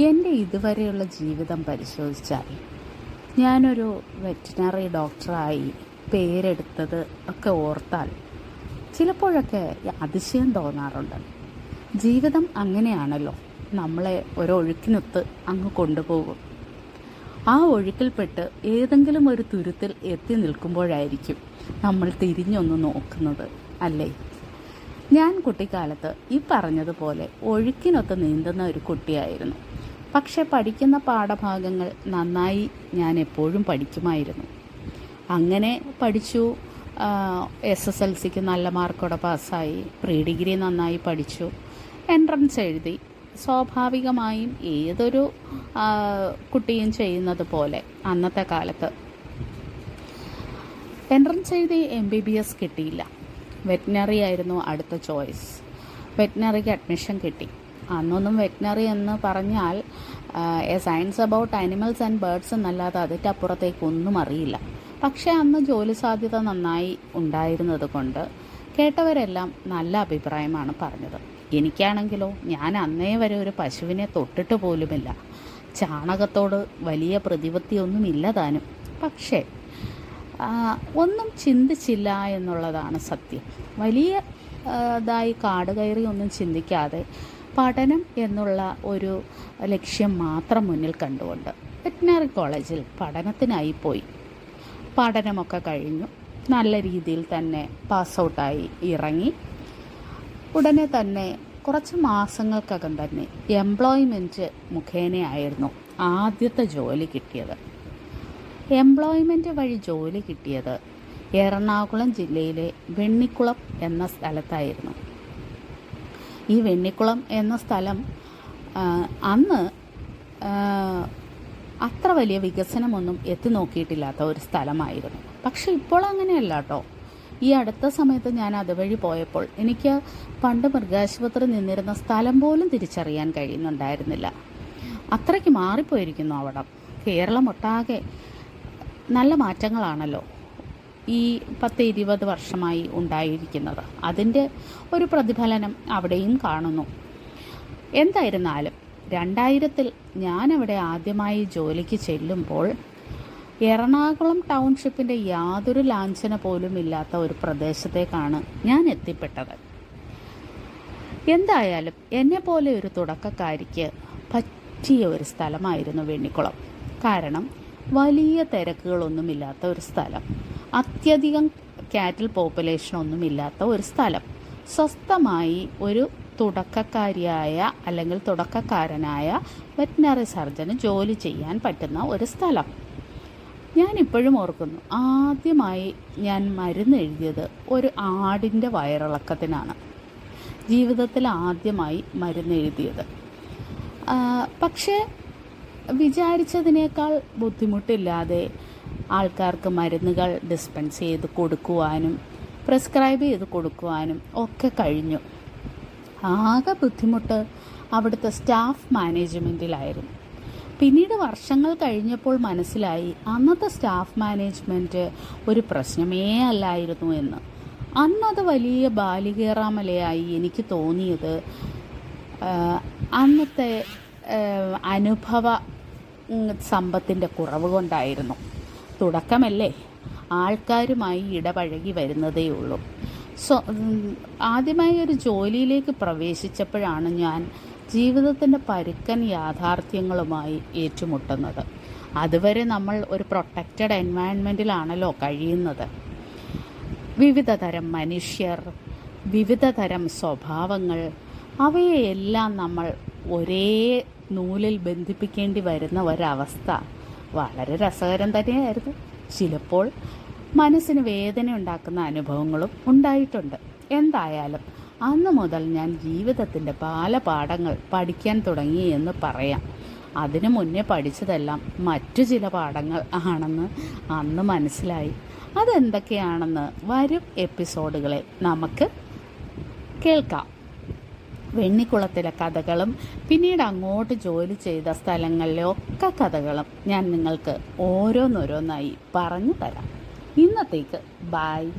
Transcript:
എന്റെ ഇതുവരെയുള്ള ജീവിതം പരിശോധിച്ചാൽ ഞാനൊരു വെറ്റിനറി ഡോക്ടറായി പേരെടുത്തത് ഒക്കെ ഓർത്താൽ ചിലപ്പോഴൊക്കെ അതിശയം തോന്നാറുണ്ട്. ജീവിതം അങ്ങനെയാണല്ലോ. നമ്മളെ ഒരൊഴുക്കിനൊത്ത് അങ്ങ് കൊണ്ടുപോകും. ആ ഒഴുക്കിൽപ്പെട്ട് ഏതെങ്കിലും ഒരു തുരുത്തിൽ എത്തി നിൽക്കുമ്പോഴായിരിക്കും നമ്മൾ തിരിഞ്ഞൊന്ന് നോക്കുന്നത് അല്ലേ? ഞാൻ കുട്ടിക്കാലത്ത് ഈ പറഞ്ഞതുപോലെ ഒഴുക്കിനൊത്ത് നീന്തുന്ന ഒരു കുട്ടിയായിരുന്നു. പക്ഷെ പഠിക്കുന്ന പാഠഭാഗങ്ങൾ നന്നായി ഞാൻ എപ്പോഴും പഠിക്കുമായിരുന്നു. അങ്ങനെ പഠിച്ചു. എസ് എസ് എൽ സിക്ക് നല്ല മാർക്കോടെ പാസ്സായി. പ്രീ ഡിഗ്രി നന്നായി പഠിച്ചു. എൻട്രൻസ് എഴുതി. സ്വാഭാവികമായും ഏതൊരു കുട്ടിയും ചെയ്യുന്നത് പോലെ അന്നത്തെ കാലത്ത് എൻട്രൻസ് എഴുതി എം ബി ബി എസ് കിട്ടിയില്ല. വെറ്റിനറി ആയിരുന്നു അടുത്ത ചോയ്സ്. വെറ്റിനറിക്ക് അഡ്മിഷൻ കിട്ടി. അന്നൊന്നും വെറ്റിനറി എന്ന് പറഞ്ഞാൽ a science about animals and birds എന്നല്ലാതെ അതിന്റെ അപ്പുറത്തേക്കൊന്നും അറിയില്ല. പക്ഷേ അന്ന് ജോലി സാധ്യത നന്നായി ഉണ്ടായിരുന്നത് കൊണ്ട് കേട്ടവരെല്ലാം നല്ല അഭിപ്രായമാണ് പറഞ്ഞത്. എനിക്കാണെങ്കിലോ ഞാൻ അന്നേ വരെ ഒരു പശുവിനെ തൊട്ടിട്ട് പോലുമില്ല. ചാണകത്തോട് വലിയ പ്രതിപത്തിയൊന്നുമില്ല താനും. പക്ഷേ ഒന്നും ചിന്തിച്ചില്ല എന്നുള്ളതാണ് സത്യം. വലിയ ഇതായി കാട് കയറി ഒന്നും ചിന്തിക്കാതെ പഠനം എന്നുള്ള ഒരു ലക്ഷ്യം മാത്രം മുന്നിൽ കണ്ടുകൊണ്ട് വെറ്റിനറി കോളേജിൽ പഠനത്തിനായി പോയി. പഠനമൊക്കെ കഴിഞ്ഞു. നല്ല രീതിയിൽ തന്നെ പാസ് ഔട്ടായി ഇറങ്ങി. ഉടനെ തന്നെ കുറച്ച് മാസങ്ങൾക്കകം തന്നെ എംപ്ലോയ്മെന്റ് മുഖേനയായിരുന്നു ആദ്യത്തെ ജോലി കിട്ടിയത്. എംപ്ലോയ്മെന്റ് വഴി ജോലി കിട്ടിയത് എറണാകുളം ജില്ലയിലെ വെണ്ണിക്കുളം എന്ന സ്ഥലത്തായിരുന്നു. ഈ വെണ്ണിക്കുളം എന്ന സ്ഥലം അന്ന് അത്ര വലിയ വികസനമൊന്നും എത്തി നോക്കിയിട്ടില്ലാത്ത ഒരു സ്ഥലമായിരുന്നു. പക്ഷെ ഇപ്പോൾ അങ്ങനെയല്ല കേട്ടോ ഈ അടുത്ത സമയത്ത് ഞാൻ അതുവഴി പോയപ്പോൾ എനിക്ക് പണ്ട് മൃഗാശുപത്രി നിന്നിരുന്ന സ്ഥലം പോലും തിരിച്ചറിയാൻ കഴിയുന്നുണ്ടായിരുന്നില്ല. അത്രയ്ക്ക് മാറിപ്പോയിരിക്കുന്നു അവിടം. കേരളം ഒട്ടാകെ നല്ല മാറ്റങ്ങളാണല്ലോ. ഈ പത്ത് ഇരുപത് വർഷമായി ഉണ്ടായിരിക്കുന്നത്. അതിന്റെ ഒരു പ്രതിഫലനം അവിടെയും കാണുന്നു. എന്തായിരുന്നാലും രണ്ടായിരത്തിൽ ഞാനവിടെ ആദ്യമായി ജോലിക്ക് ചെല്ലുമ്പോൾ എറണാകുളം ടൗൺഷിപ്പിന്റെ യാതൊരു ലാഞ്ചന പോലും ഇല്ലാത്ത ഒരു പ്രദേശത്തേക്കാണ് ഞാൻ എത്തിപ്പെട്ടത്. എന്തായാലും എന്നെ പോലെ ഒരു തുടക്കക്കാരിക്ക് പറ്റിയ ഒരു സ്ഥലമായിരുന്നു വെണ്ണിക്കുളം കാരണം വലിയ തിരക്കുകളൊന്നുമില്ലാത്ത ഒരു സ്ഥലം. അത്യധികം കാറ്റിൽ പോപ്പുലേഷൻ ഒന്നുമില്ലാത്ത ഒരു സ്ഥലം. സ്വസ്ഥമായി ഒരു തുടക്കക്കാരിയായ അല്ലെങ്കിൽ തുടക്കക്കാരനായ വെറ്റിനറി സർജന് ജോലി ചെയ്യാൻ പറ്റുന്ന ഒരു സ്ഥലം. ഞാൻ ഇപ്പോഴും ഓർക്കുന്നു ആദ്യമായി ഞാൻ മരുന്ന് എഴുതിയത് ഒരു ആടിന്റെ വയറിളക്കത്തിനാണ്. ജീവിതത്തിൽ ആദ്യമായി മരുന്ന് എഴുതിയത്. പക്ഷേ വിചാരിച്ചതിനേക്കാൾ ബുദ്ധിമുട്ടില്ലാതെ ആൾക്കാർക്ക് മരുന്നുകൾ ഡിസ്പെൻസ് ചെയ്ത് കൊടുക്കുവാനും പ്രിസ്ക്രൈബ് ചെയ്ത് കൊടുക്കുവാനും ഒക്കെ കഴിഞ്ഞു. ആകെ ബുദ്ധിമുട്ട് അവിടുത്തെ സ്റ്റാഫ് മാനേജ്മെന്റിലായിരുന്നു പിന്നീട് വർഷങ്ങൾ കഴിഞ്ഞപ്പോൾ മനസ്സിലായി അന്നത്തെ സ്റ്റാഫ് മാനേജ്മെന്റ് ഒരു പ്രശ്നമേ അല്ലായിരുന്നു എന്ന്. അന്നത് വലിയ ബാലികേറാമലയായി എനിക്ക് തോന്നിയത് അന്നത്തെ അനുഭവ സമ്പത്തിന്റെ കുറവ് കൊണ്ടായിരുന്നു. തുടക്കമല്ലേ? ആൾക്കാരുമായി ഇടപഴകി വരുന്നതേ ഉള്ളൂ. സോ ആദ്യമായി ഒരു ജോലിയിലേക്ക് പ്രവേശിച്ചപ്പോഴാണ് ഞാൻ ജീവിതത്തിന്റെ പരുക്കൻ യാഥാർത്ഥ്യങ്ങളുമായി ഏറ്റുമുട്ടുന്നത്. അതുവരെ നമ്മൾ ഒരു പ്രൊട്ടക്റ്റഡ് എൻവയൺമെന്റിലാണല്ലോ കഴിയുന്നത്. വിവിധ തരം മനുഷ്യർ വിവിധ തരം സ്വഭാവങ്ങൾ അവയെല്ലാം നമ്മൾ ഒരേ നൂലിൽ ബന്ധിപ്പിക്കേണ്ടി വരുന്ന ഒരവസ്ഥ. വളരെ രസകരം തന്നെയായിരുന്നു. ചിലപ്പോൾ മനസ്സിന് വേദന ഉണ്ടാക്കുന്ന അനുഭവങ്ങളും ഉണ്ടായിട്ടുണ്ട്. എന്തായാലും അന്ന് മുതൽ ഞാൻ ജീവിതത്തിന്റെ പല പാഠങ്ങൾ പഠിക്കാൻ തുടങ്ങി എന്ന് പറയാം. അതിനു മുന്നേ പഠിച്ചതെല്ലാം മറ്റു ചില പാഠങ്ങൾ ആണെന്ന് അന്ന് മനസ്സിലായി. അതെന്തൊക്കെയാണെന്ന് വരും എപ്പിസോഡുകളെ നമുക്ക് കേൾക്കാം. വെണ്ണിക്കുളത്തിലെ കഥകളും പിന്നീട് അങ്ങോട്ട് ജോലി ചെയ്ത സ്ഥലങ്ങളിലെ ഒക്കെ കഥകളും ഞാൻ നിങ്ങൾക്ക് ഓരോന്നോരോന്നായി പറഞ്ഞു തരാം. ഇന്നത്തേക്ക് ബായ്